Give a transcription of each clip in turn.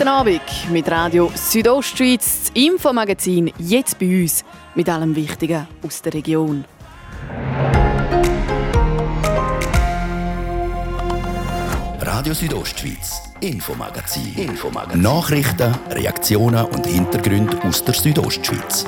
Guten Abend mit Radio Südostschweiz, das Infomagazin jetzt bei uns mit allem Wichtigen aus der Region. Radio Südostschweiz, Infomagazin. Infomagazin. Nachrichten, Reaktionen und Hintergründe aus der Südostschweiz.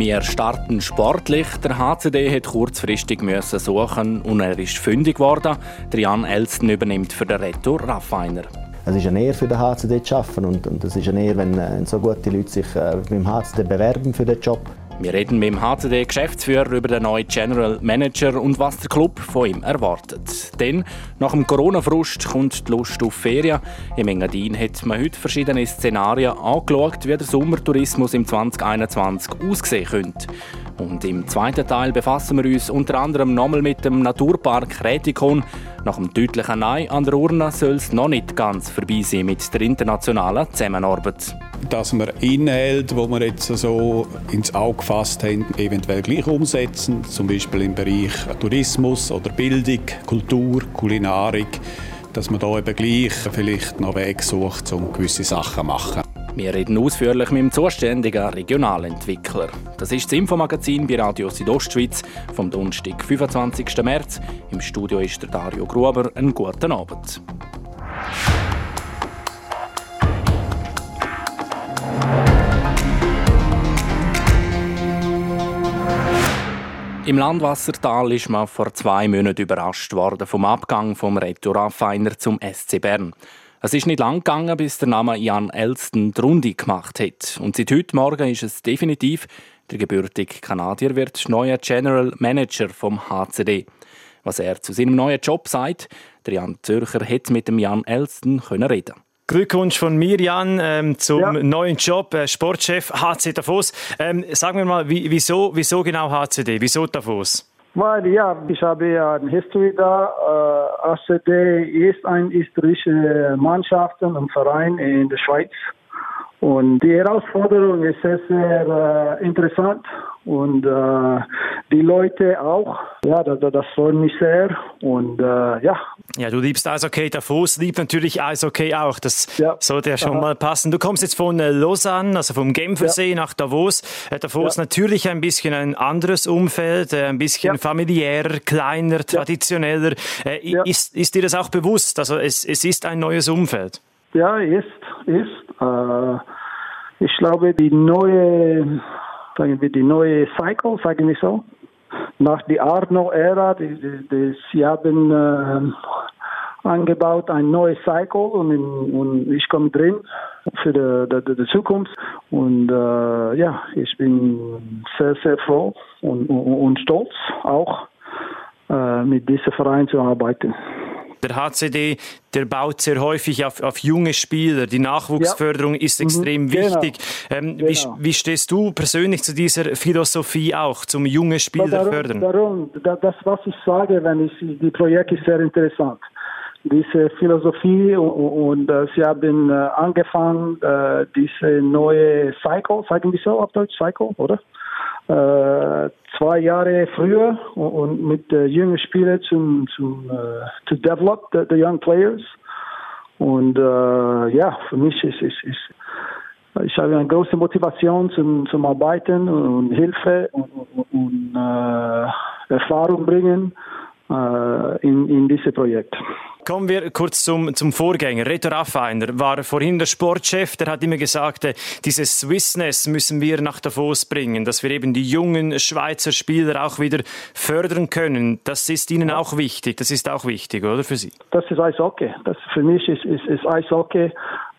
Wir starten sportlich. Der HCD hat kurzfristig suchen und er ist fündig geworden. Jan Elston übernimmt für den Retour Raffiner. Es ist eine Ehre für den HCD zu arbeiten und, es ist eine Ehre, wenn, wenn so gute Leute sich äh, beim HCD bewerben für den Job. Wir reden mit dem HCD-Geschäftsführer über den neuen General Manager und was der Club von ihm erwartet. Denn nach dem Corona-Frust kommt die Lust auf Ferien. Im Engadin hat man heute verschiedene Szenarien angeschaut, wie der Sommertourismus im 2021 aussehen könnte. Und im zweiten Teil befassen wir uns unter anderem nochmal mit dem Naturpark Rätikon. Nach dem deutlichen Nein an der Urne soll es noch nicht ganz vorbei sein mit der internationalen Zusammenarbeit. Dass wir Inhalte, die wir jetzt so ins Auge gefasst haben, eventuell gleich umsetzen, zum Beispiel im Bereich Tourismus oder Bildung, Kultur, Kulinarik, dass man da eben gleich vielleicht noch Wege sucht, um gewisse Sachen zu machen. Wir reden ausführlich mit dem zuständigen Regionalentwickler. Das ist das Infomagazin bei Radio Südostschweiz vom Donnerstag, 25. März. Im Studio ist der Dario Gruber. Einen guten Abend. Im Landwassertal ist man vor zwei Monaten überrascht worden vom Abgang vom Retourafeiner zum SC Bern. Es ist nicht lang gegangen, bis der Name Jan Elston die Runde gemacht hat. Und seit heute Morgen ist es definitiv, der gebürtige Kanadier wird neuer General Manager vom HCD. Was er zu seinem neuen Job sagt, der Jan Zürcher hätte mit dem Jan Elston können reden. Glückwunsch von mir, Jan, ähm, zum ja. neuen Job, äh, Sportchef HC Davos. Ähm, sagen wir mal, wie, wieso, wieso genau HCD? Wieso Davos? Weil ja, ich habe ja eine History da. Äh, ACD ist eine historische Mannschaft und Verein in der Schweiz. Und die Herausforderung ist sehr, sehr äh, interessant und äh, die Leute auch. Ja, das, das freut mich sehr und äh, ja. Ja, du liebst Eishockey, Davos liebt natürlich Eishockey auch. Das ja. sollte ja schon Aha. mal passen. Du kommst jetzt von äh, Lausanne, also vom Genfersee ja. nach Davos. Äh, Davos ja. natürlich ein bisschen ein anderes Umfeld, äh, ein bisschen familiärer, kleiner, traditioneller. Ist, ist dir das auch bewusst? Also es, es ist ein neues Umfeld. Ja, ist, ist. Äh, ich glaube, die neue, sagen wir, die neue Cycle, sagen wir so, nach der Arno-Ära, sie haben äh, angebaut ein neues Cycle und, in, und ich komme drin für die, die, die Zukunft und äh, ja, ich bin sehr, sehr froh und, und, und stolz auch äh, mit diesem Verein zu arbeiten. Der HCD, der baut sehr häufig auf, auf junge Spieler. Die Nachwuchsförderung ja. ist mhm. extrem mhm. wichtig. Ähm, genau. wie, wie, stehst du persönlich zu dieser Philosophie auch, zum junge Spieler darum, fördern? Darum, das, was ich sage, wenn ich, die Projekt ist sehr interessant diese Philosophie und, und uh, sie haben uh, angefangen, uh, diese neue Cycle, sagen wir so auf Deutsch, Cycle, oder? Äh, zwei Jahre früher und mit äh, jungen Spielern zum, zum äh, to develop the, the young players. Und äh, ja, für mich ist, ist, ist ich habe eine große Motivation zum, zum Arbeiten und Hilfe und, und, und äh, Erfahrung bringen äh, in, in dieses Projekt. Kommen wir kurz zum, zum Vorgänger. Reto Raffiner war vorhin der Sportchef, der hat immer gesagt, äh, dieses Swissness müssen wir nach Davos bringen, dass wir eben die jungen Schweizer Spieler auch wieder fördern können. Das ist Ihnen auch wichtig, das ist auch wichtig, oder für Sie? Das ist Eishockey. Das für mich ist, ist, ist Eishockey.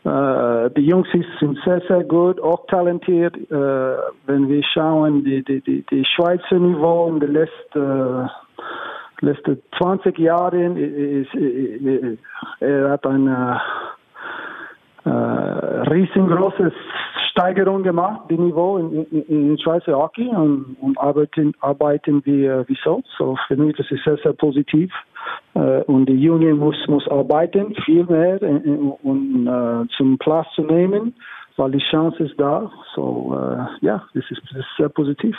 Uh, die Jungs sind sehr, sehr gut, auch talentiert. Uh, wenn wir schauen, die, die, die, die Schweizer Niveau in den letzten letzten 20 Jahren ist, er hat eine äh, riesengroße Steigerung gemacht, die Niveau in, in, in Schweizer Hockey und, und arbeiten, arbeiten wir wie so. So für mich das ist sehr, sehr positiv. Äh, und die Union muss, muss arbeiten, viel mehr, um äh, zum Platz zu nehmen, weil die Chance ist da. So, äh, ja, das ist, das ist sehr positiv.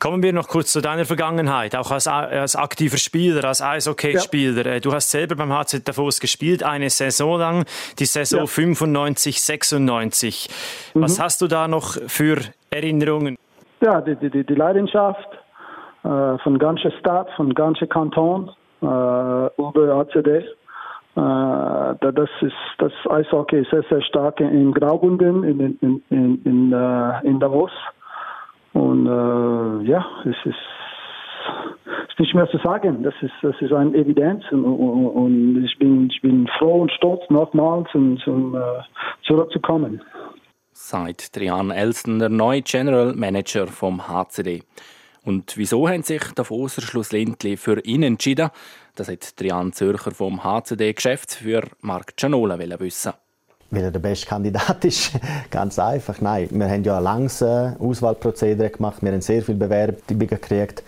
Kommen wir noch kurz zu deiner Vergangenheit, auch als, als aktiver Spieler, als Eishockeyspieler. Ja. Du hast selber beim HC Davos gespielt, eine Saison lang, die Saison ja. 95, 96. Mhm. Was hast du da noch für Erinnerungen? Ja, die, die, die Leidenschaft äh, von ganzer Stadt, von ganzer Kanton äh, über ACD. Äh, das ist das Eishockey ist sehr, sehr stark in Graubünden, in, in, in, in, äh, in Davos. Und äh, ja, es ist, nicht mehr zu sagen. Das ist, das ist eine Evidenz und, und, ich, bin, ich bin froh und stolz, nochmal zum, zum, äh, zurückzukommen. Seit Trian Elston, der neue General Manager vom HCD. Und wieso haben sich Davoser schlussendlich für ihn entschieden? Das hat Trian Zürcher vom HCD Geschäftsführer Marc Gianola wissen weil er der beste Kandidat ist. Ganz einfach. Nein, wir haben ja ein langes äh, Auswahlprozedere gemacht. Wir haben sehr viele Bewerbungen gekriegt.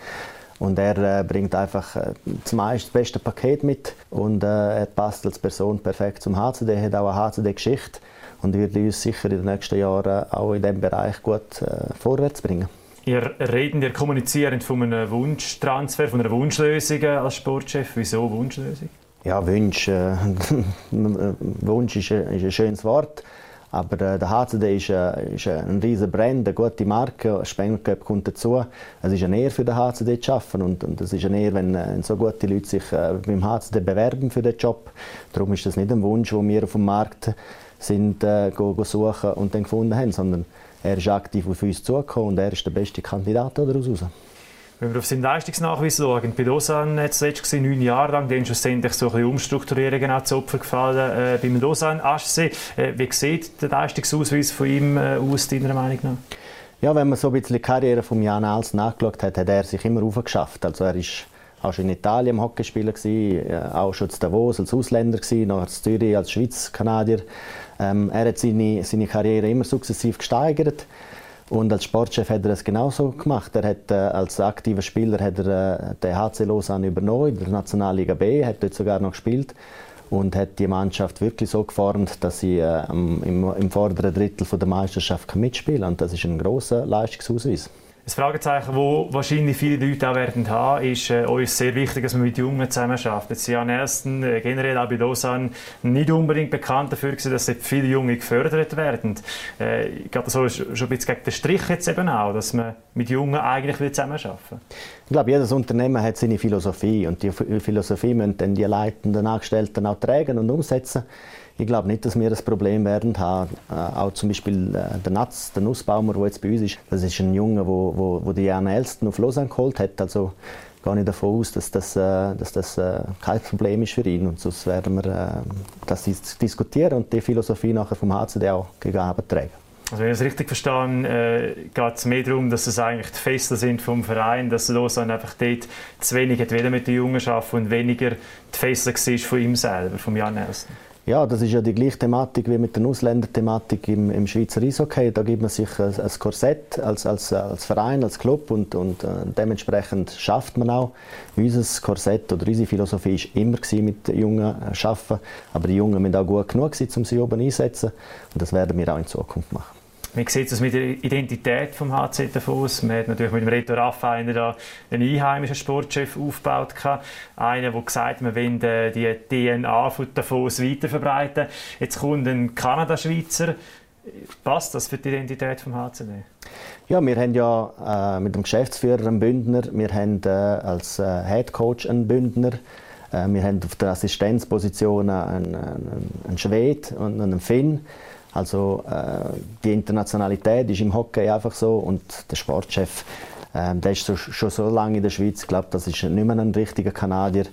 Und er äh, bringt einfach äh, zum einen das beste Paket mit und äh, er passt als Person perfekt zum HCD, er hat auch eine HCD-Geschichte und wird uns sicher in den nächsten Jahren auch in diesem Bereich gut äh, vorwärts bringen. Ihr redet, ihr kommuniziert von einem Wunschtransfer, von einer Wunschlösung als Sportchef. Wieso Wunschlösung? Ja, Wunsch, äh, Wunsch ist, ein, ist ein schönes Wort. Aber äh, der HCD ist, äh, ist ein riesiger Brand, eine gute Marke. Spengler kommt dazu. Es ist eine Ehre für den HCD zu arbeiten. Und, und es ist eine Ehre, wenn, wenn so gute Leute sich äh, beim HCD bewerben für den Job. Darum ist das nicht ein Wunsch, den wir auf dem Markt sind, äh, go, go suchen und dann gefunden haben, sondern er ist aktiv auf uns zugekommen und er ist der beste Kandidat daraus. Wenn wir auf seinen Leistungsnachweis schauen, bei Lausanne es letztes Jahr neun Jahre lang, dann schlussendlich so ein bisschen Umstrukturierungen auch zu Opfer gefallen. Äh, beim Lausanne Aschsee, äh, wie sieht der Leistungsausweis von ihm äh, aus, deiner Meinung nach? Ja, wenn man so ein bisschen die Karriere von Jan Als nachgeschaut hat, hat er sich immer aufgeschafft. Also er ist auch schon in Italien im Hockeyspieler gewesen, auch schon in Davos als Ausländer gewesen, noch in Zürich als Schweiz-Kanadier. Ähm, er hat seine, seine Karriere immer sukzessiv gesteigert. Und als Sportchef hat er es genauso gemacht. Er hat, äh, als aktiver Spieler hat er äh, den HC Lausanne übernommen, in der Nationalliga B, hat dort sogar noch gespielt und hat die Mannschaft wirklich so geformt, dass sie äh, im, im vorderen Drittel von der Meisterschaft mitspielen kann. Und das ist ein großer Leistungsausweis. Das Fragezeichen, das wahrscheinlich viele Leute auch werden haben, ist äh, uns sehr wichtig, dass man mit Jungen zusammenarbeitet. Sie haben ersten äh, generell auch bei Lausanne nicht unbedingt bekannt dafür gewesen, dass viele Junge gefördert werden. Äh, ich glaube, das ist schon ein bisschen gegen den Strich jetzt eben auch, dass man mit Jungen eigentlich zusammenarbeiten will. Ich glaube, jedes Unternehmen hat seine Philosophie und die Philosophie müssen dann die leitenden Angestellten auch tragen und umsetzen. Ich glaube nicht, dass wir das Problem werden haben. Äh, auch zum Beispiel äh, der Natz, der Nussbaumer, der jetzt bei uns ist, das ist ein Junge, wo, wo, wo die Jan Elsten auf Lausanne geholt hat. Also gehe ich davon aus, dass das, äh, dass das äh, kein Problem ist für ihn. Und sonst werden wir äh, das diskutieren und die Philosophie nachher vom HCD auch gegen tragen. Also wenn ich es richtig verstehe, äh, geht es mehr darum, dass es eigentlich die Feste sind vom Verein, dass Lausanne einfach dort zu wenig hat mit den Jungen arbeiten und weniger die Feste war von ihm selber, von Jan Elsten. Ja, das ist ja die gleiche Thematik wie mit der Ausländerthematik im, im Schweizer Eishockey. Da gibt man sich ein, Korsett als, als, als Verein, als Club und, und äh, dementsprechend schafft man auch. Unser Korsett oder unsere Philosophie war immer mit Jungen äh, arbeiten, aber die Jungen müssen auch gut genug sein, um sie oben einzusetzen und das werden wir auch in Zukunft machen. Wie sieht es mit der Identität vom HC aus? Man hat natürlich mit dem Reto Raffa einen, einen einheimischen Sportchef aufgebaut. Einen, der gesagt hat, man will die DNA von Davos weiterverbreiten. Jetzt kommt ein Kanada-Schweizer. Passt das für die Identität vom HCD? Ja, wir haben ja äh, mit dem Geschäftsführer einen Bündner, wir haben äh, als äh, Head Coach einen Bündner, äh, wir haben auf der Assistenzposition einen, einen, einen Schwed und einen Finn. Also äh, die Internationalität ist im Hockey einfach so und der Sportchef, äh, der ist so, schon so lange in der Schweiz, ich glaube, das ist nicht mehr ein richtiger Kanadier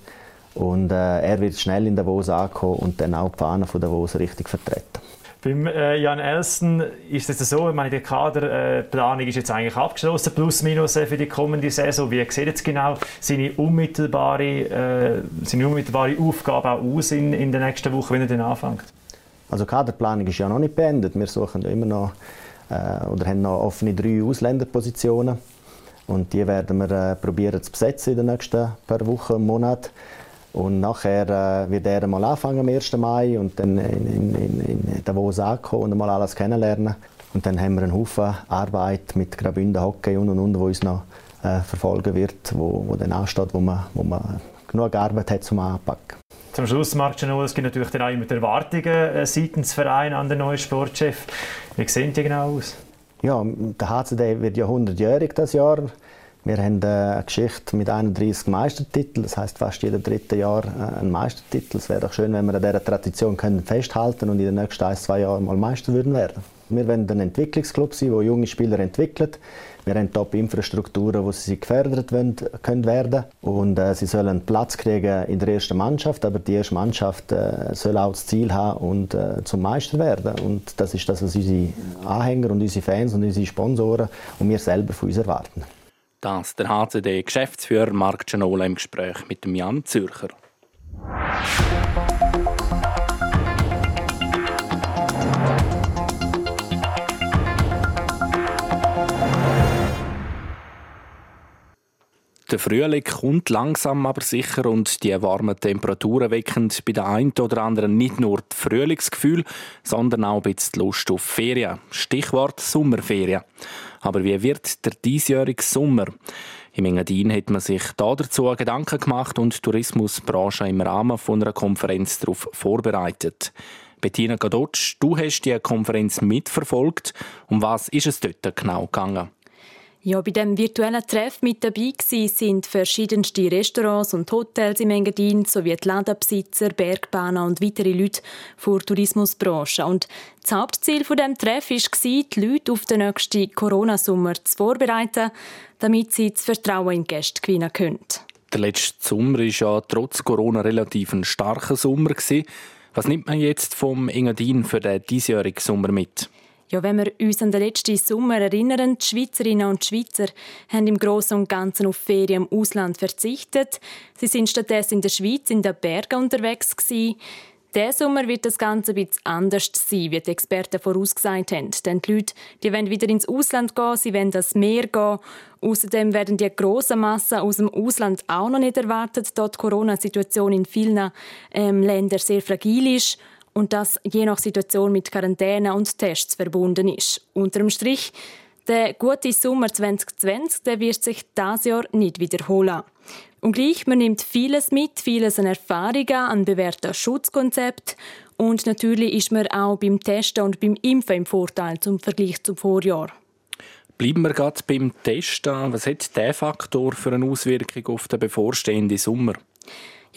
und äh, er wird schnell in Davos ankommen und dann auch die Fahne von Davos richtig vertreten. Beim äh, Jan Elsten ist es so, ich meine, die Kaderplanung ist jetzt eigentlich abgeschlossen, plus minus äh, für die kommende Saison. Wie sieht jetzt genau seine unmittelbare, äh, seine unmittelbare Aufgabe auch aus in, in der nächsten Woche, wenn er dann anfängt? Also Kaderplanung ist ja noch nicht beendet. Wir suchen immer noch äh, oder haben noch offene drei Ausländerpositionen und die werden wir äh, probieren zu besetzen in den nächsten paar Wochen, und Monaten. Und nachher äh, wird er mal anfangen am 1. Mai und dann in, in, in, in Davos ankommen und mal alles kennenlernen. Und dann haben wir einen Haufen Arbeit mit Graubünden Hockey und und und, wo uns noch äh, verfolgen wird, wo, wo dann ansteht, wo man, wo man genug Arbeit hat zum Anpacken. Zum Schluss, Marc es gibt natürlich dann auch immer Erwartungen äh, seitens Verein an den neuen Sportchef. Wie sehen die genau aus? Ja, der HCD wird ja 100-jährig das Jahr. Wir haben äh, eine Geschichte mit 31 Meistertiteln, das heißt fast jedes dritte Jahr äh, ein Meistertitel. Es wäre doch schön, wenn wir an dieser Tradition können festhalten und in den nächsten ein, zwei Jahren mal Meister würden werden. Wir wollen ein Entwicklungsclub sein, der junge Spieler entwickelt. Wir haben Top-Infrastrukturen, wo sie gefördert werden, können und äh, sie sollen Platz kriegen in der ersten Mannschaft, aber die erste Mannschaft äh, soll auch das Ziel haben und äh, zum Meister werden und das ist das, was unsere Anhänger und unsere Fans und unsere Sponsoren und wir selber von uns erwarten. Das der HCD-Geschäftsführer Marc Gianola im Gespräch mit Jan Zürcher. Der Frühling kommt langsam aber sicher und die warmen Temperaturen wecken bei der einen oder anderen nicht nur das Frühlingsgefühl, sondern auch ein bisschen Lust auf Ferien. Stichwort Sommerferien. Aber wie wird der diesjährige Sommer? Im Engadin hat man sich dazu Gedanken gemacht und die Tourismusbranche im Rahmen einer Konferenz darauf vorbereitet. Bettina Gadotsch, du hast die Konferenz mitverfolgt. Um was ist es dort genau gegangen? Ja, bei dem virtuellen Treff mit dabei sind verschiedenste Restaurants und Hotels im Engadin sowie die Ladenbesitzer, Bergbahner und weitere Leute der Tourismusbranche. Und das Hauptziel von dem Treff war, die Leute auf den nächsten Corona-Sommer zu vorbereiten, damit sie das Vertrauen in die Gäste gewinnen können. Der letzte Sommer war ja trotz Corona relativ ein starker Sommer. Was nimmt man jetzt vom Engadin für den diesjährigen Sommer mit? Ja, wenn wir uns an den letzten Sommer erinnern, die Schweizerinnen und Schweizer haben im Großen und Ganzen auf Ferien im Ausland verzichtet. Sie sind stattdessen in der Schweiz in den Bergen unterwegs gewesen. Diesen Sommer wird das Ganze ein bisschen anders sein, wie die Experten vorausgesagt haben. Denn die Leute die wollen wieder ins Ausland gehen, sie wollen das Meer gehen. Außerdem werden die grossen Massen aus dem Ausland auch noch nicht erwartet, da die Corona-Situation in vielen ähm, Ländern sehr fragil ist und das je nach Situation mit Quarantäne und Tests verbunden ist. Unter dem Strich, der gute Sommer 2020 der wird sich das Jahr nicht wiederholen. Und gleich, man nimmt vieles mit, vieles an Erfahrungen, an bewährten Schutzkonzept und natürlich ist man auch beim Testen und beim Impfen im Vorteil zum Vergleich zum Vorjahr. Bleiben wir gerade beim Testen. Was hat dieser Faktor für eine Auswirkung auf den bevorstehenden Sommer?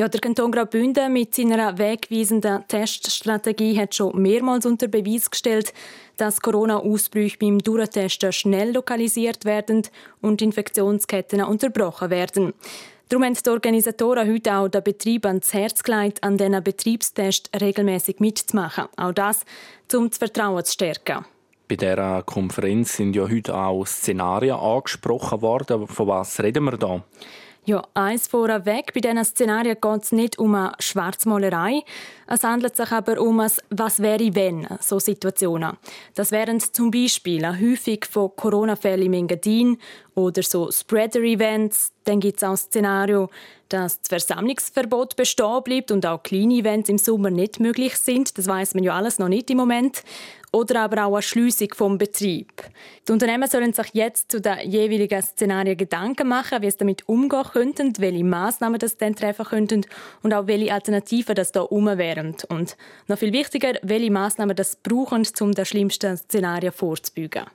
Ja, der Kanton Graubünden mit seiner wegweisenden Teststrategie hat schon mehrmals unter Beweis gestellt, dass Corona-Ausbrüche beim Durchtesten schnell lokalisiert werden und Infektionsketten unterbrochen werden. Darum haben die Organisatoren heute auch den Betrieb ans Herz gelegt, an diesen Betriebstests regelmäßig mitzumachen. Auch das, um das Vertrauen zu stärken. Bei dieser Konferenz sind ja heute auch Szenarien angesprochen worden. Von was reden wir da? Ja, eins vorweg, bei diesen Szenarien geht es nicht um eine Schwarzmalerei. Es handelt sich aber um ein «Was wäre, wenn?» so Situationen. Das wären zum Beispiel eine Häufung von Corona-Fällen im Engadin oder so Spreader-Events. Dann gibt es auch ein Szenario, dass das Versammlungsverbot bestehen bleibt und auch kleine Events im Sommer nicht möglich sind. Das weiß man ja alles noch nicht im Moment oder aber auch eine Schliessung vom Betrieb. Die Unternehmen sollen sich jetzt zu den jeweiligen Szenarien Gedanken machen, wie es damit umgehen könnten, welche Massnahmen das dann treffen könnten und auch welche Alternativen das da um wären. Und noch viel wichtiger, welche Massnahmen das brauchen, um den schlimmsten Szenarien vorzubeugen.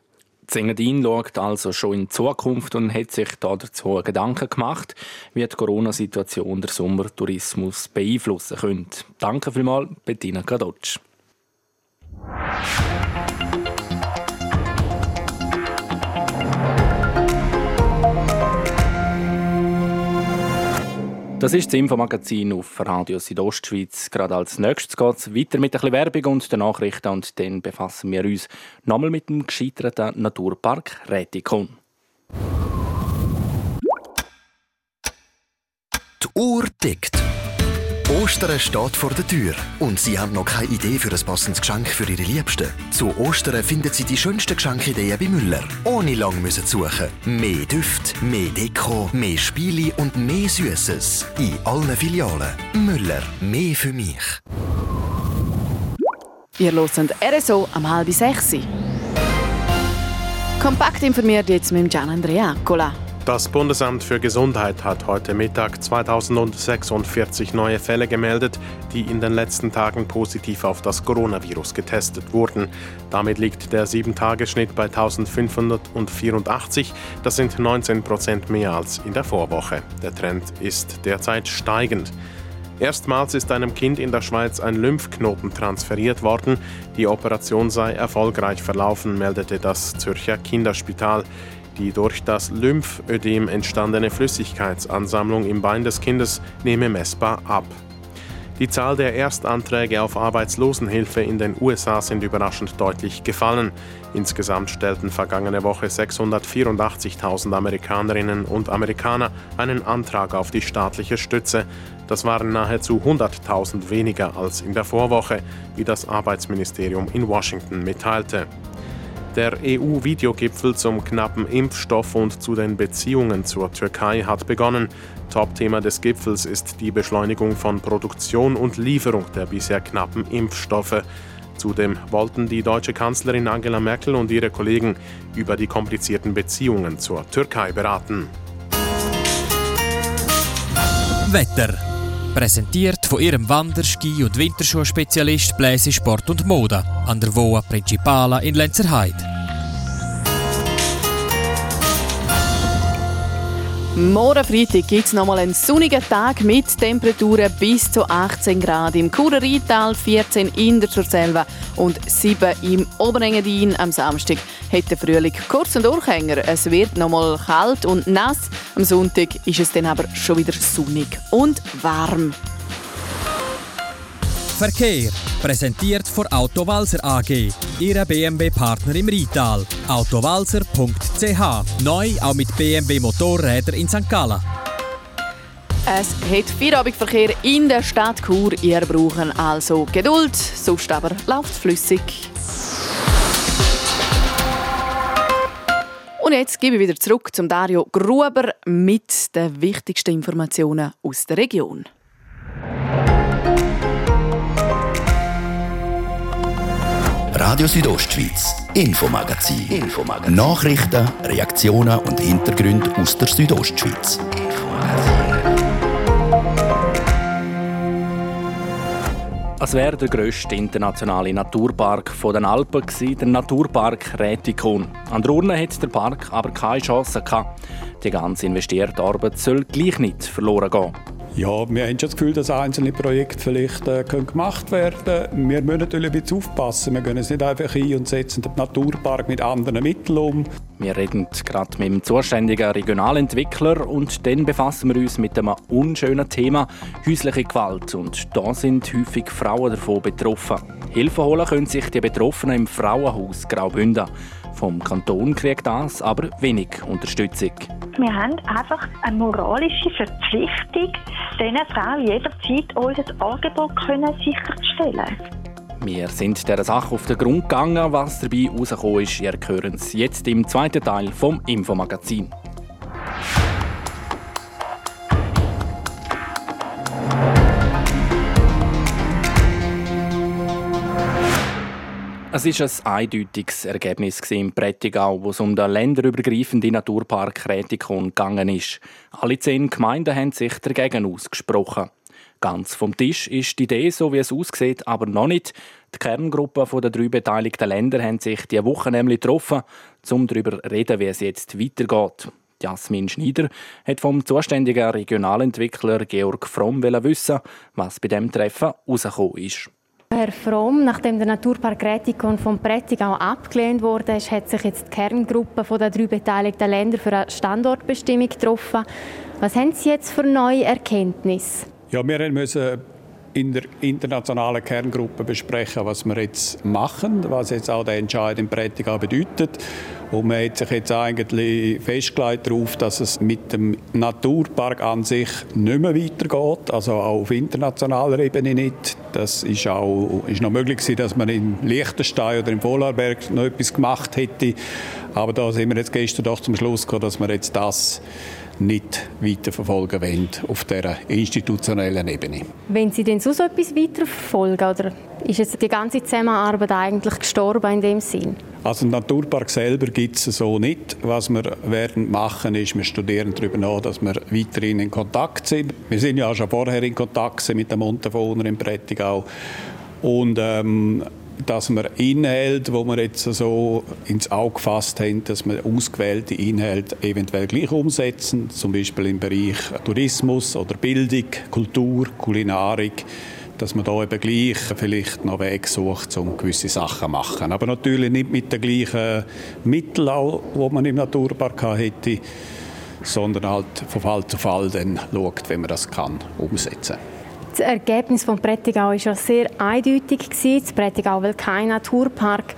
Zengadin schaut also schon in die Zukunft und hat sich dazu Gedanken gemacht, wie die Corona-Situation der Sommertourismus beeinflussen könnte. Danke vielmals, Bettina Kadotsch. Das ist das Infomagazin auf Radio Südostschweiz. Gerade als nächstes geht es weiter mit ein Werbung und den Nachrichten und dann befassen wir uns nochmal mit dem gescheiterten Naturpark Rätikon. Die Uhr tickt. Ostern steht vor der Tür und Sie haben noch keine Idee für ein passendes Geschenk für Ihre Liebsten. Zu Ostern finden Sie die schönsten Geschenkideen bei Müller. Ohne lang müssen suchen. Mehr Düft, mehr Deko, mehr Spiele und mehr Süßes. In allen Filialen. Müller, mehr für mich. Ihr hört RSO am halb sechs. Kompakt informiert jetzt mit Gian Andrea Accola. Das Bundesamt für Gesundheit hat heute Mittag 2046 neue Fälle gemeldet, die in den letzten Tagen positiv auf das Coronavirus getestet wurden. Damit liegt der 7-Tage-Schnitt bei 1584. Das sind 19 Prozent mehr als in der Vorwoche. Der Trend ist derzeit steigend. Erstmals ist einem Kind in der Schweiz ein Lymphknoten transferiert worden. Die Operation sei erfolgreich verlaufen, meldete das Zürcher Kinderspital. Die durch das Lymphödem entstandene Flüssigkeitsansammlung im Bein des Kindes nehme messbar ab. Die Zahl der Erstanträge auf Arbeitslosenhilfe in den USA sind überraschend deutlich gefallen. Insgesamt stellten vergangene Woche 684.000 Amerikanerinnen und Amerikaner einen Antrag auf die staatliche Stütze. Das waren nahezu 100.000 weniger als in der Vorwoche, wie das Arbeitsministerium in Washington mitteilte. Der EU-Videogipfel zum knappen Impfstoff und zu den Beziehungen zur Türkei hat begonnen. Topthema des Gipfels ist die Beschleunigung von Produktion und Lieferung der bisher knappen Impfstoffe. Zudem wollten die deutsche Kanzlerin Angela Merkel und ihre Kollegen über die komplizierten Beziehungen zur Türkei beraten. Wetter. Präsentiert von ihrem Wander-, Ski- und Winterschuhspezialist Bläse Sport und Mode an der Voa Principala in Lenzerheide. Morgen Freitag gibt es nochmal einen sonnigen Tag mit Temperaturen bis zu 18 Grad im Churer Rheintal, 14 in der Surselva und 7 im Oberengadin. Am Samstag hat der Frühling kurz und Durchhänger. Es wird nochmal kalt und nass. Am Sonntag ist es dann aber schon wieder sonnig und warm. Verkehr. Präsentiert von Autowalzer AG. Ihre BMW-Partner im Rital. Autowalzer.ch. Neu auch mit BMW Motorräder in St. Gallen. Es hat Feierabendverkehr in der Stadt Chur. Ihr brauchen also Geduld, sonst aber läuft flüssig. Und jetzt gebe ich wieder zurück zum Dario Gruber mit den wichtigsten Informationen aus der Region. Radio Südostschweiz, Infomagazin. Infomagazin. Nachrichten, Reaktionen und Hintergründe aus der Südostschweiz. Es wäre der grösste internationale Naturpark den Alpen gewesen, der Naturpark Rätikon. An der Urne hat der Park aber keine Chance gehabt. Die ganze investierte Arbeit soll gleich nicht verloren gehen. Ja, wir haben schon das Gefühl, dass einzelne Projekte vielleicht äh, können gemacht werden können. Wir müssen natürlich ein bisschen aufpassen. Wir gehen es nicht einfach ein und setzen den Naturpark mit anderen Mitteln um. Wir reden gerade mit dem zuständigen Regionalentwickler und dann befassen wir uns mit dem unschönen Thema häusliche Gewalt. Und da sind häufig Frauen davon betroffen. Hilfe holen können sich die Betroffenen im Frauenhaus Graubünden. Vom Kanton kriegt das aber wenig Unterstützung. Wir haben einfach eine moralische Verpflichtung, diesen Frauen jederzeit unser Angebot können sicherzustellen. Wir sind der Sache auf den Grund gegangen. Was dabei herausgekommen ist, ihr hören es jetzt im zweiten Teil vom Infomagazin. Es ist ein eindeutiges Ergebnis im Prättigau, wo es um den länderübergreifenden Naturpark Rätikon gegangen ist. Alle zehn Gemeinden haben sich dagegen ausgesprochen. Ganz vom Tisch ist die Idee, so wie es aussieht, aber noch nicht. Die Kerngruppe der drei beteiligten Länder haben sich diese Woche nämlich getroffen, um darüber zu reden, wie es jetzt weitergeht. Jasmin Schneider hat vom zuständigen Regionalentwickler Georg Fromm wissen, was bei dem Treffen herausgekommen ist. Herr Fromm, nachdem der Naturpark Rätikon vom Prättigau abgelehnt wurde, hat sich jetzt die Kerngruppe der drei beteiligten Länder für eine Standortbestimmung getroffen. Was haben Sie jetzt für neue Erkenntnisse? Ja, wir müssen in der internationalen Kerngruppe besprechen, was wir jetzt machen, was jetzt auch der Entscheid im Prättigau bedeutet. Und man hat sich jetzt eigentlich festgelegt darauf, dass es mit dem Naturpark an sich nicht mehr weitergeht, also auch auf internationaler Ebene nicht. Das ist auch ist noch möglich gewesen, dass man in Liechtenstein oder im Vorarlberg noch etwas gemacht hätte. Aber da sind wir jetzt gestern doch zum Schluss gekommen, dass wir jetzt das nicht weiterverfolgen wollen auf dieser institutionellen Ebene. Wenn Sie denn so etwas weiterverfolgen, oder ist jetzt die ganze Zusammenarbeit eigentlich gestorben in dem Sinn? Also einen Naturpark selber gibt es so nicht. Was wir werden machen ist, wir studieren darüber nach, dass wir weiterhin in Kontakt sind. Wir sind ja auch schon vorher in Kontakt mit den Montafoner im Prättigau. Und ähm, dass wir Inhalte, wo wir jetzt so ins Auge gefasst haben, dass wir ausgewählte Inhalte eventuell gleich umsetzen, zum Beispiel im Bereich Tourismus oder Bildung, Kultur, Kulinarik, dass man da eben gleich vielleicht noch Wege sucht, um gewisse Sachen zu machen. Aber natürlich nicht mit den gleichen Mitteln, die man im Naturpark hätte, sondern halt von Fall zu Fall dann schaut, wie man das kann umsetzen kann. Das Ergebnis von Prättigau war ja sehr eindeutig. Das Prättigau will kein Naturpark.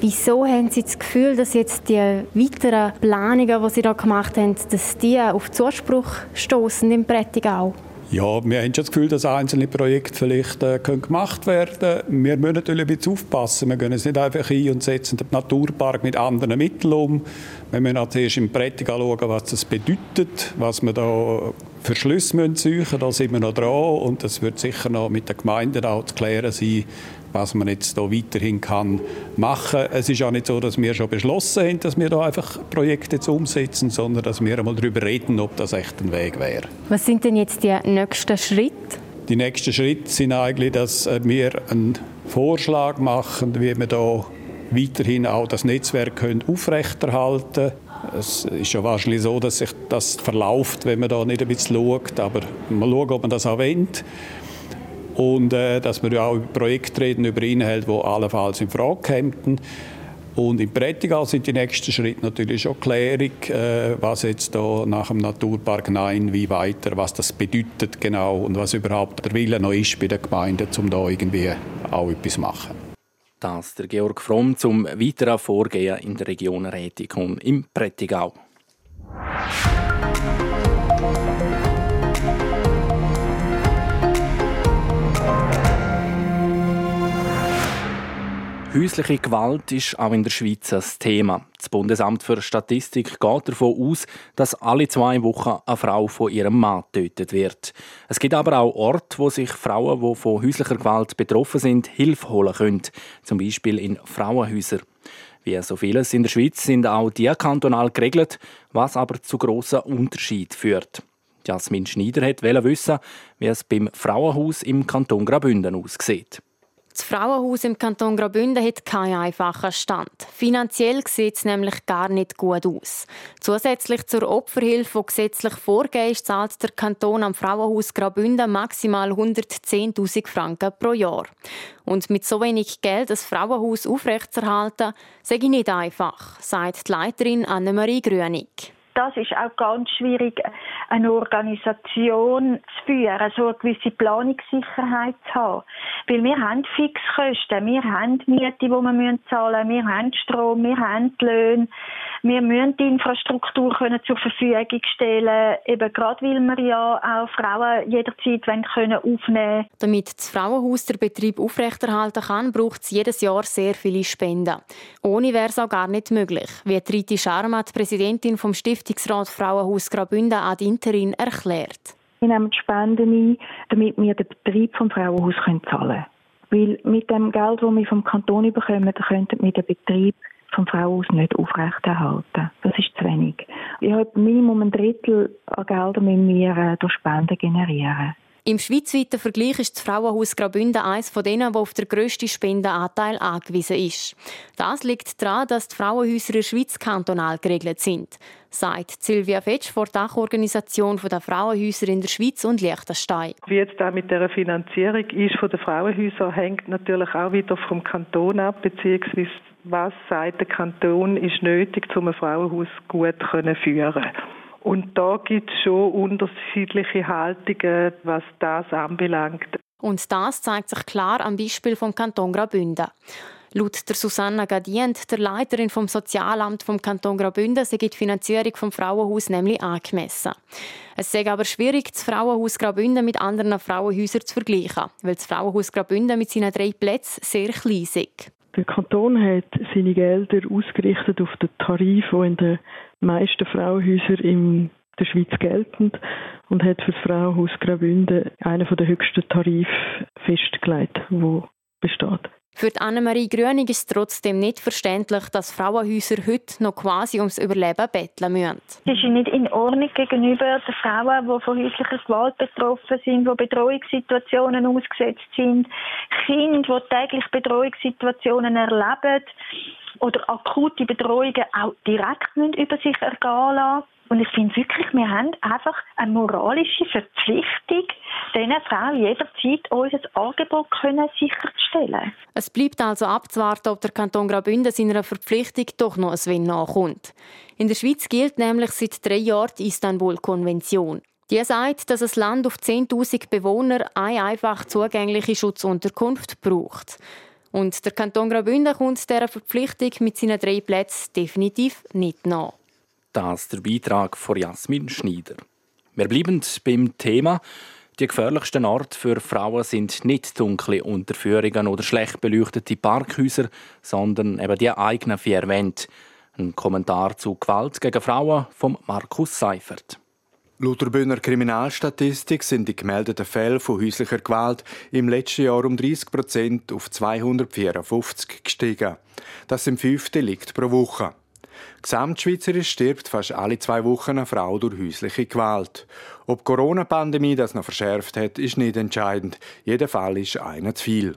Wieso haben Sie das Gefühl, dass jetzt die weiteren Planungen, die Sie da gemacht haben, dass die auf Zuspruch stoßen im Prättigau? Ja, wir haben schon das Gefühl, dass einzelne Projekte vielleicht äh, können gemacht werden können. Wir müssen natürlich ein bisschen aufpassen. Wir können es nicht einfach hin und setzen den Naturpark mit anderen Mitteln um. Wir müssen auch zuerst im Prättigau schauen, was das bedeutet, was wir da für Schlüsse müssen suchen, da sind wir noch dran und das wird sicher noch mit den Gemeinden auch zu klären sein, was man jetzt da weiterhin kann machen. Es ist auch nicht so, dass wir schon beschlossen haben, dass wir da einfach Projekte jetzt umsetzen, sondern dass wir einmal darüber reden, ob das echt ein Weg wäre. Was sind denn jetzt die nächsten Schritte? Die nächsten Schritte sind eigentlich, dass äh, wir einen Vorschlag machen, wie wir da weiterhin auch das Netzwerk können aufrechterhalten. Es ist ja wahrscheinlich so, dass sich das verläuft, wenn man da nicht ein bisschen schaut, aber mal schauen, ob man das auch wendet. Und äh, dass wir auch über Projekte reden, über Inhalte, die allenfalls in Frage kämen. Und im Prättigau sind die nächsten Schritte natürlich schon Klärung, äh, was jetzt da nach dem Naturpark Nein, wie weiter, was das bedeutet genau und was überhaupt der Wille noch ist bei den Gemeinden, um da irgendwie auch etwas zu machen. Das der Georg Fromm zum weiteren Vorgehen in der Region Rätikon im Prättigau. Häusliche Gewalt ist auch in der Schweiz ein Thema. Das Bundesamt für Statistik geht davon aus, dass alle zwei Wochen eine Frau von ihrem Mann getötet wird. Es gibt aber auch Orte, wo sich Frauen, die von häuslicher Gewalt betroffen sind, Hilfe holen können. Zum Beispiel in Frauenhäusern. Wie so vieles in der Schweiz sind auch die kantonal geregelt, was aber zu grossen Unterschieden führt. Jasmin Schneider wollte wissen, wie es beim Frauenhaus im Kanton Graubünden aussieht. Das Frauenhaus im Kanton Graubünden hat keinen einfachen Stand. Finanziell sieht es nämlich gar nicht gut aus. Zusätzlich zur Opferhilfe, die gesetzlich ist, zahlt der Kanton am Frauenhaus Graubünden maximal 110.000 Franken pro Jahr. Und mit so wenig Geld das Frauenhaus aufrechtzuerhalten, sage ich nicht einfach, sagt die Leiterin Annemarie Grünig das ist auch ganz schwierig, eine Organisation zu führen, so eine gewisse Planungssicherheit zu haben. Weil wir haben Fixkosten, wir haben Miete, die wir zahlen müssen, wir haben Strom, wir haben Löhne. Wir müssen die Infrastruktur können zur Verfügung stellen, eben gerade weil wir ja auch Frauen jederzeit können aufnehmen Damit das Frauenhaus der Betrieb aufrechterhalten kann, braucht es jedes Jahr sehr viele Spenden. Ohne wäre es auch gar nicht möglich, wie Triti Scharmat, Präsidentin vom Stiftungsrat Frauenhaus Graubünden ad interin erklärt. Wir nehmen Spenden ein, damit wir den Betrieb des Frauenhaus zahlen können. Weil mit dem Geld, das wir vom Kanton bekommen, könnten wir den Betrieb vom Frauenhaus nicht aufrechterhalten. Das ist zu wenig. Ich habe Minimum ein Drittel an Geldern müssen wir äh, durch Spenden generieren. Im schweizweiten Vergleich ist das Frauenhaus Graubünden eines von denen, wo auf der grössten Spendenanteil angewiesen ist. Das liegt daran, dass die Frauenhäuser in der Schweiz kantonal geregelt sind, sagt Silvia Fetsch vor der Dachorganisation der Frauenhäuser in der Schweiz und Liechtenstein. Wie jetzt da mit der Finanzierung ist von den Frauenhäusern, hängt natürlich auch wieder vom Kanton ab, beziehungsweise was sagt der Kanton ist nötig, um ein Frauenhaus gut zu führen. Und da gibt es schon unterschiedliche Haltungen, was das anbelangt. Und das zeigt sich klar am Beispiel vom Kanton Graubünden. Laut der Susanna Gadient, der Leiterin vom Sozialamt vom Kanton Graubünden, sei die Finanzierung vom Frauenhaus nämlich angemessen. Es sei aber schwierig, das Frauenhaus Graubünden mit anderen Frauenhäusern zu vergleichen, weil das Frauenhaus Graubünden mit seinen drei Plätzen sehr klein ist. Der Kanton hat seine Gelder ausgerichtet auf den Tarif, der in den meisten Frauenhäusern in der Schweiz geltend und hat für das Frauenhaus Graubünden einen der höchsten Tarife festgelegt, wo besteht. Für Annemarie Gröning ist es trotzdem nicht verständlich, dass Frauenhäuser heute noch quasi ums Überleben betteln müssen. Es ist nicht in Ordnung gegenüber den Frauen, die von häuslicher Gewalt betroffen sind, die Bedrohungssituationen ausgesetzt sind, Kinder, die täglich Bedrohungssituationen erleben oder akute Bedrohungen auch direkt über sich ergehen lassen. Und ich finde wirklich, wir haben einfach eine moralische Verpflichtung, diesen Frauen jederzeit unser Angebot können sicherzustellen. Es bleibt also abzuwarten, ob der Kanton Graubünden seiner Verpflichtung doch noch ein wenig nachkommt. In der Schweiz gilt nämlich seit drei Jahren die Istanbul-Konvention. Die sagt, dass ein Land auf 10.000 Bewohner eine einfach zugängliche Schutzunterkunft braucht. Und der Kanton Graubünden kommt dieser Verpflichtung mit seinen drei Plätzen definitiv nicht nach. Das der Beitrag von Jasmin Schneider. Wir bleiben beim Thema. Die gefährlichsten Orte für Frauen sind nicht dunkle Unterführungen oder schlecht beleuchtete Parkhäuser, sondern eben die eigenen vier Wände. Ein Kommentar zu Gewalt gegen Frauen von Markus Seifert. Laut der Bühner Kriminalstatistik sind die gemeldeten Fälle von häuslicher Gewalt im letzten Jahr um 30 Prozent auf 254 gestiegen. Das sind fünf Delikte pro Woche. Gesamtschweizerisch stirbt fast alle zwei Wochen eine Frau durch häusliche Gewalt. Ob die Corona-Pandemie das noch verschärft hat, ist nicht entscheidend. Jeder Fall ist einer zu viel.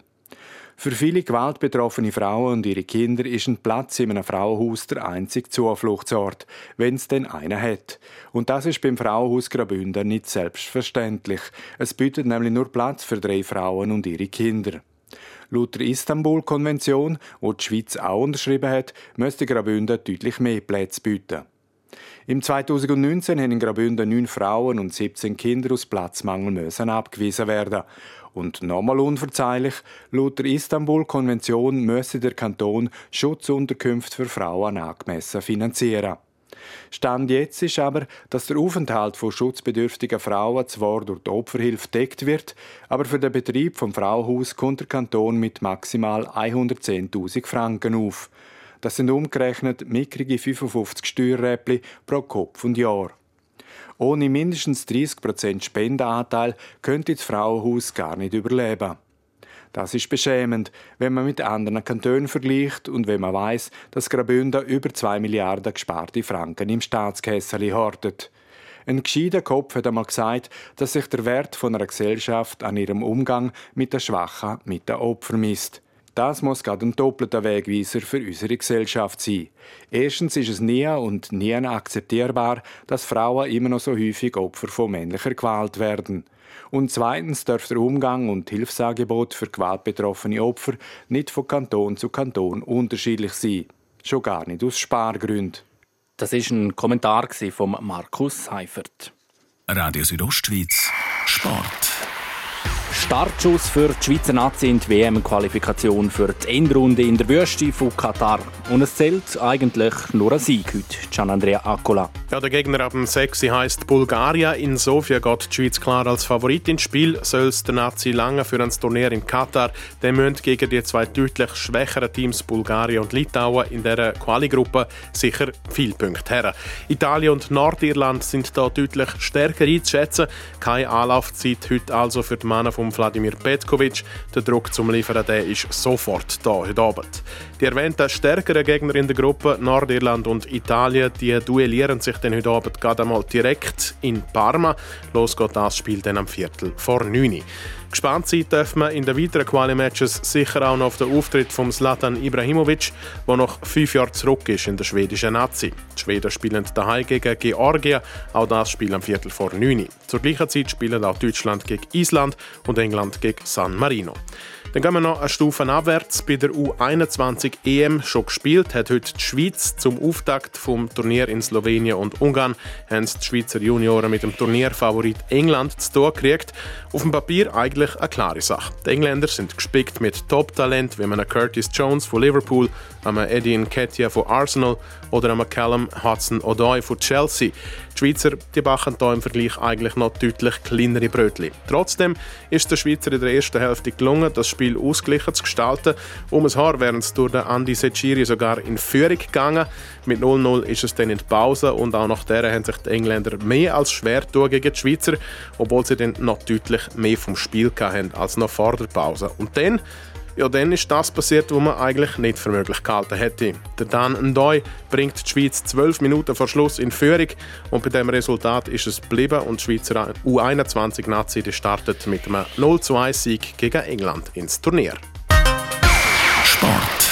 Für viele gewaltbetroffene Frauen und ihre Kinder ist ein Platz in einem Frauenhaus der einzige Zufluchtsort, wenn es denn einen hat. Und das ist beim Frauenhaus Graubünden nicht selbstverständlich. Es bietet nämlich nur Platz für drei Frauen und ihre Kinder. Laut der Istanbul-Konvention, die die Schweiz auch unterschrieben hat, müsste Graubünden deutlich mehr Plätze bieten. Im 2019 haben in Graubünden neun Frauen und 17 Kinder aus Platzmangel müssen abgewiesen werden. Und nochmal unverzeihlich, laut der Istanbul-Konvention müsse der Kanton Schutzunterkünfte für Frauen angemessen finanzieren. Stand jetzt ist aber, dass der Aufenthalt von schutzbedürftigen Frauen zwar durch die Opferhilfe deckt wird, aber für den Betrieb vom Frauenhaus kommt der Kanton mit maximal 110.000 Franken auf. Das sind umgerechnet mickrige 55 Steuerräppli pro Kopf und Jahr. Ohne mindestens 30% Spendenanteil könnte das Frauenhaus gar nicht überleben. Das ist beschämend, wenn man mit anderen Kantonen vergleicht und wenn man weiß, dass Graubünden über 2 Milliarden gesparte Franken im Staatskessel hortet. Ein gescheiter Kopf hat einmal gesagt, dass sich der Wert von einer Gesellschaft an ihrem Umgang mit der Schwachen, mit den Opfern misst. Das muss gerade ein doppelter Wegweiser für unsere Gesellschaft sein. Erstens ist es nie und nie akzeptierbar, dass Frauen immer noch so häufig Opfer von männlicher Gewalt werden. Und zweitens darf der Umgang und Hilfsangebot für gewaltbetroffene Opfer nicht von Kanton zu Kanton unterschiedlich sein. Schon gar nicht aus Spargründen. Das ist ein Kommentar von Markus Heifert. Radio Südostschweiz Sport. Startschuss für die Schweizer Nazi in die WM-Qualifikation für die Endrunde in der Wüste von Katar. Und es zählt eigentlich nur ein Sieg heute, Gian-Andrea Accola. Ja, der Gegner ab dem 6 heisst Bulgarien. In Sofia geht die Schweiz klar als Favorit ins Spiel. Soll es der Nazi lange für ein Turnier in Katar, dann müssen gegen die zwei deutlich schwächeren Teams Bulgarien und Litauen in dieser Quali-Gruppe sicher viele Punkte her. Italien und Nordirland sind da deutlich stärker einzuschätzen. Keine Anlaufzeit heute also für die Männer vom Wladimir Petkovic. Der Druck zum Liefern der ist sofort da heute Abend. Die erwähnten stärkeren Gegner in der Gruppe, Nordirland und Italien, die duellieren sich dann heute Abend gerade einmal direkt in Parma. Los geht das Spiel dann am Viertel vor 9 Gespannt sein dürfen wir in den weiteren Quali-Matches sicher auch noch auf den Auftritt von Zlatan Ibrahimovic, der noch fünf Jahre zurück ist in der schwedischen Nazi. Die Schweden spielen daheim gegen Georgien, auch das Spiel am Viertel vor 9 Zur gleichen Zeit spielen auch Deutschland gegen Island und England gegen San Marino. Dann gehen wir noch eine Stufe abwärts. Bei der U21 EM schon gespielt hat heute die Schweiz zum Auftakt vom Turnier in Slowenien und Ungarn haben die Schweizer Junioren mit dem Turnierfavorit England zu tun gekriegt. Auf dem Papier eigentlich eine klare Sache. Die Engländer sind gespickt mit Top-Talent wie einem Curtis Jones von Liverpool, einem Eddie Nketiah von Arsenal oder einem Callum Hudson-Odoi von Chelsea. Die Schweizer die backen hier im Vergleich eigentlich noch deutlich kleinere Brötchen. Trotzdem ist der Schweizer in der ersten Hälfte gelungen, das Spiel ausgeglichen zu gestalten. Um ein Haar wären es durch den Andy Seciri sogar in Führung gegangen. Mit 0-0 ist es dann in die Pause und auch nach der haben sich die Engländer mehr als schwer gegen die Schweizer, obwohl sie dann noch deutlich mehr vom Spiel hatten als noch vor der Pause. Und dann Ja, dann ist das passiert, was man eigentlich nicht für möglich gehalten hätte. Der Dan Ndoi bringt die Schweiz zwölf Minuten vor Schluss in Führung und bei dem Resultat ist es geblieben und die Schweizer U21-Nazi startet mit einem 0 1 Sieg gegen England ins Turnier. Sport.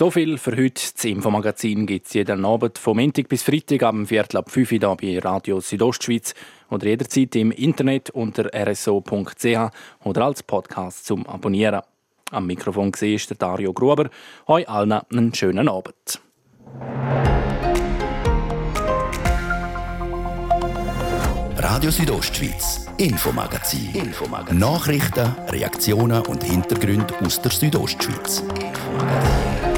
So viel für heute. Das Infomagazin gibt es jeden Abend vom Montag bis Freitag am Viertel ab 5 Uhr bei Radio Südostschweiz oder jederzeit im Internet unter rso.ch oder als Podcast zum Abonnieren. Am Mikrofon war der Dario Gruber. Euch allen einen schönen Abend. Radio Südostschweiz, Infomagazin. Infomagazin. Nachrichten, Reaktionen und Hintergründe aus der Südostschweiz. Infomagazin.